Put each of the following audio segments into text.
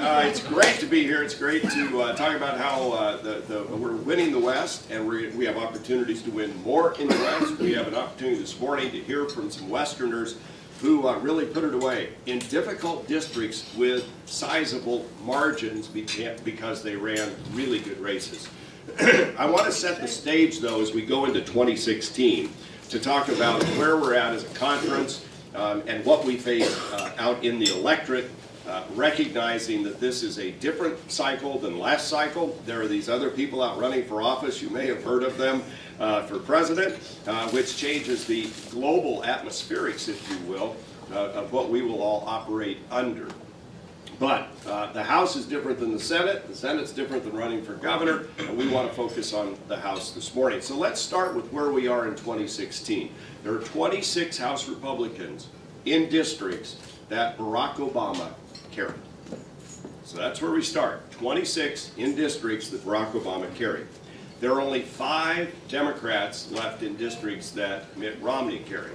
Uh, it's great to be here. It's great to uh, talk about how uh, the, the, we're winning the West, and we have opportunities to win more in the West. We have an opportunity this morning to hear from some Westerners who uh, really put it away in difficult districts with sizable margins because they ran really good races. I want to set the stage, though, as we go into 2016 to talk about where we're at as a conference um, and what we face uh, out in the electorate uh, recognizing that this is a different cycle than last cycle. There are these other people out running for office, you may have heard of them, uh, for president, uh, which changes the global atmospherics, if you will, uh, of what we will all operate under. But uh, the House is different than the Senate, the Senate's different than running for governor, and we want to focus on the House this morning. So let's start with where we are in 2016. There are 26 House Republicans in districts that Barack Obama carried. So that's where we start. 26 in districts that Barack Obama carried. There are only five Democrats left in districts that Mitt Romney carried.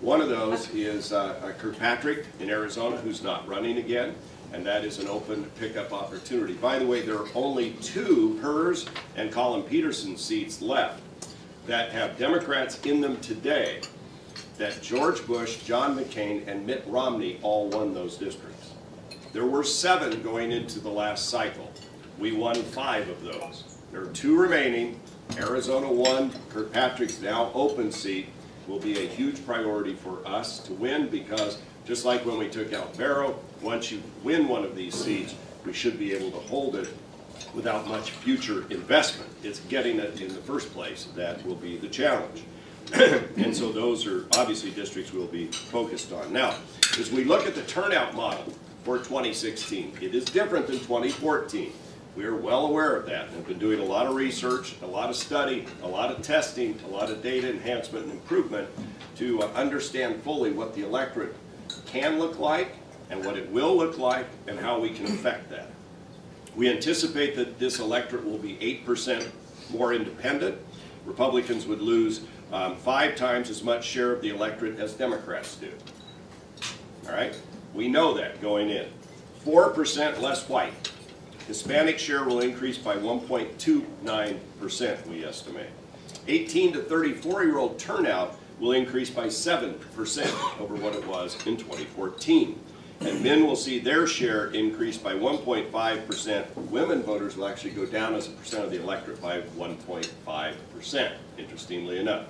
One of those is uh, uh, Kirkpatrick in Arizona, who's not running again, and that is an open pickup opportunity. By the way, there are only two hers and Collin Peterson seats left that have Democrats in them today that George Bush, John McCain, and Mitt Romney all won those districts. There were seven going into the last cycle. We one five of those. There are two remaining. Arizona won. Kirkpatrick's now open seat will be a huge priority for us to win because just like when we took out Barrow, once you win one of these seats, we should be able to hold it without much future investment. It's getting it in the first place that will be the challenge. and so those are obviously districts we'll be focused on. Now, as we look at the turnout model for 2016, it is different than 2014. We are well aware of that and have been doing a lot of research, a lot of study, a lot of testing, a lot of data enhancement and improvement to uh, understand fully what the electorate can look like and what it will look like and how we can affect that. We anticipate that this electorate will be 8% more independent. Republicans would lose um, five times as much share of the electorate as Democrats do. All right? We know that going in. 4% less white. Hispanic share will increase by 1.29%, we estimate. 18 to 34 year old turnout will increase by 7% over what it was in 2014. And men will see their share increase by 1.5%. Women voters will actually go down as a percent of the electorate by 1.5%, interestingly enough.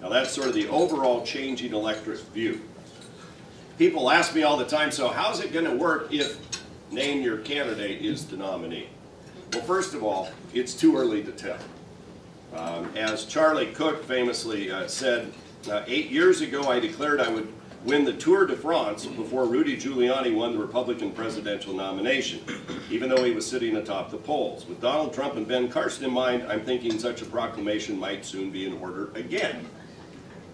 Now that's sort of the overall changing electorate view. People ask me all the time, so how's it going to work if name your candidate is the nominee? Well, first of all, it's too early to tell. Um, as Charlie Cook famously uh, said, uh, eight years ago I declared I would win the Tour de France before Rudy Giuliani won the Republican presidential nomination, even though he was sitting atop the polls. With Donald Trump and Ben Carson in mind, I'm thinking such a proclamation might soon be in order again.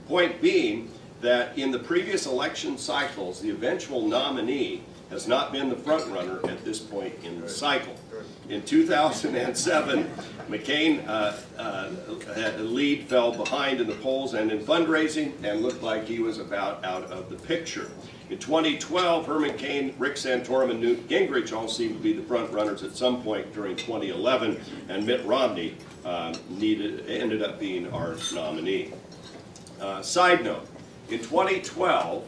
Point being that in the previous election cycles, the eventual nominee has not been the front runner at this point in the cycle. In 2007, McCain uh, uh, lead fell behind in the polls and in fundraising and looked like he was about out of the picture. In 2012, Herman Cain, Rick Santorum, and Newt Gingrich all seemed to be the front runners at some point during 2011, and Mitt Romney uh, needed, ended up being our nominee. Uh, side note, in 2012,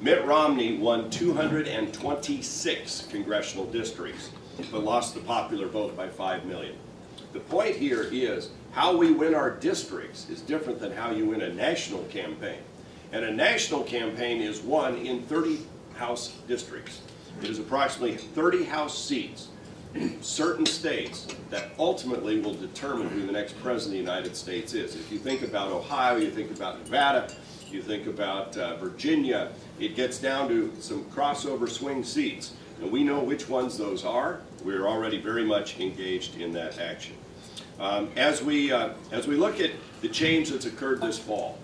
Mitt Romney won 226 congressional districts, but lost the popular vote by 5 million. The point here is how we win our districts is different than how you win a national campaign. And a national campaign is won in 30 House districts. It is approximately 30 House seats in certain states that ultimately will determine who the next president of the United States is. If you think about Ohio, you think about Nevada, you think about uh, Virginia, it gets down to some crossover swing seats. And we know which ones those are. We're already very much engaged in that action. Um, as, we, uh, as we look at the change that's occurred this fall,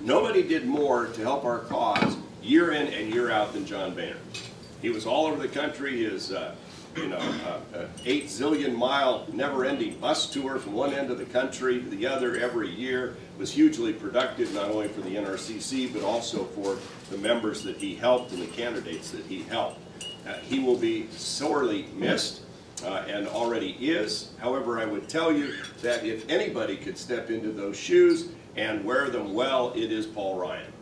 nobody did more to help our cause year in and year out than John Boehner. He was all over the country. His, uh, you know, uh, uh, eight zillion mile never-ending bus tour from one end of the country to the other every year was hugely productive, not only for the NRCC, but also for the members that he helped and the candidates that he helped. Uh, he will be sorely missed uh, and already is. However, I would tell you that if anybody could step into those shoes and wear them well, it is Paul Ryan.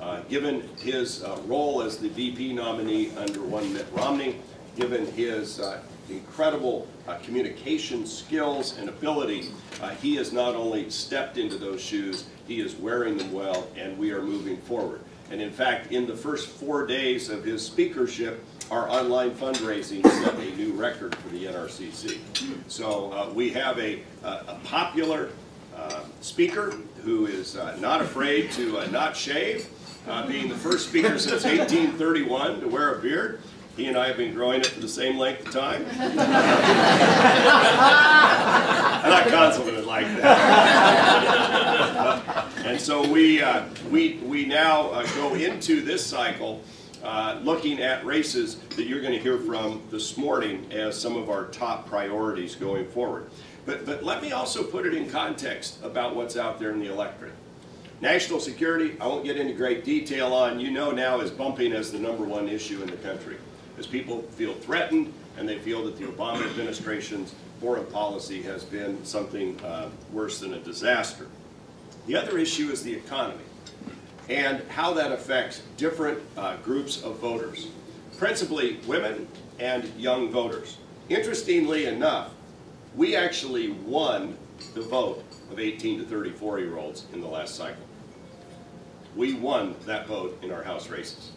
Uh, given his uh, role as the VP nominee under one Mitt Romney, given his uh, incredible uh, communication skills and ability, uh, he has not only stepped into those shoes, he is wearing them well, and we are moving forward. And in fact, in the first four days of his speakership, our online fundraising set a new record for the NRCC. So uh, we have a, a popular uh, speaker who is uh, not afraid to uh, not shave, uh, being the first speaker since 1831 to wear a beard. He and I have been growing it for the same length of time. I'm not consummate like that. and so we, uh, we, we now uh, go into this cycle uh, looking at races that you're going to hear from this morning as some of our top priorities going forward. But, but let me also put it in context about what's out there in the electorate. National security, I won't get into great detail on, you know now is bumping as the number one issue in the country. As people feel threatened and they feel that the Obama administration's foreign policy has been something uh, worse than a disaster. The other issue is the economy and how that affects different uh, groups of voters, principally women and young voters. Interestingly enough, we actually won the vote of 18 to 34 year olds in the last cycle. We won that vote in our House races.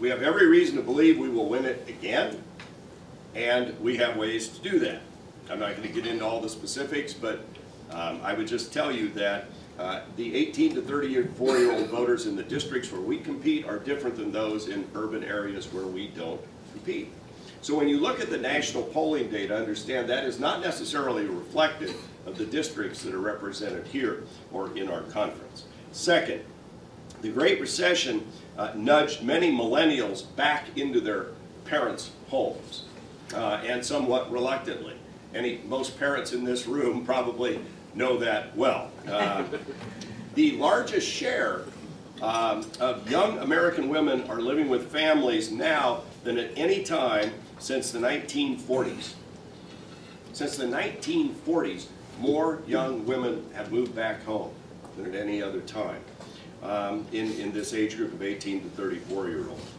We have every reason to believe we will win it again, and we have ways to do that. I'm not going to get into all the specifics, but um, I would just tell you that uh, the 18 to 34 year old voters in the districts where we compete are different than those in urban areas where we don't compete. So when you look at the national polling data, understand that is not necessarily reflective of the districts that are represented here or in our conference. Second, the Great Recession uh, nudged many millennials back into their parents' homes, uh, and somewhat reluctantly. Any, most parents in this room probably know that well. Uh, the largest share um, of young American women are living with families now than at any time since the 1940s. Since the 1940s, more young women have moved back home than at any other time um, in, in this age group of 18 to 34 year olds.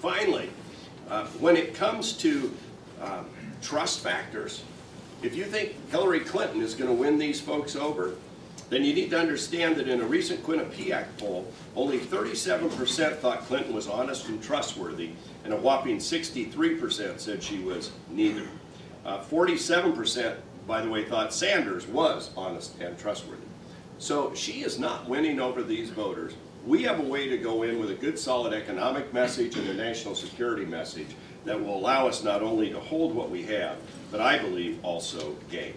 Finally, uh, when it comes to um, trust factors, if you think Hillary Clinton is going to win these folks over, then you need to understand that in a recent Quinnipiac poll, only 37% thought Clinton was honest and trustworthy, and a whopping 63% said she was neither. 47%, uh, by the way, thought Sanders was honest and trustworthy. So she is not winning over these voters. We have a way to go in with a good solid economic message and a national security message that will allow us not only to hold what we have, but I believe also gain.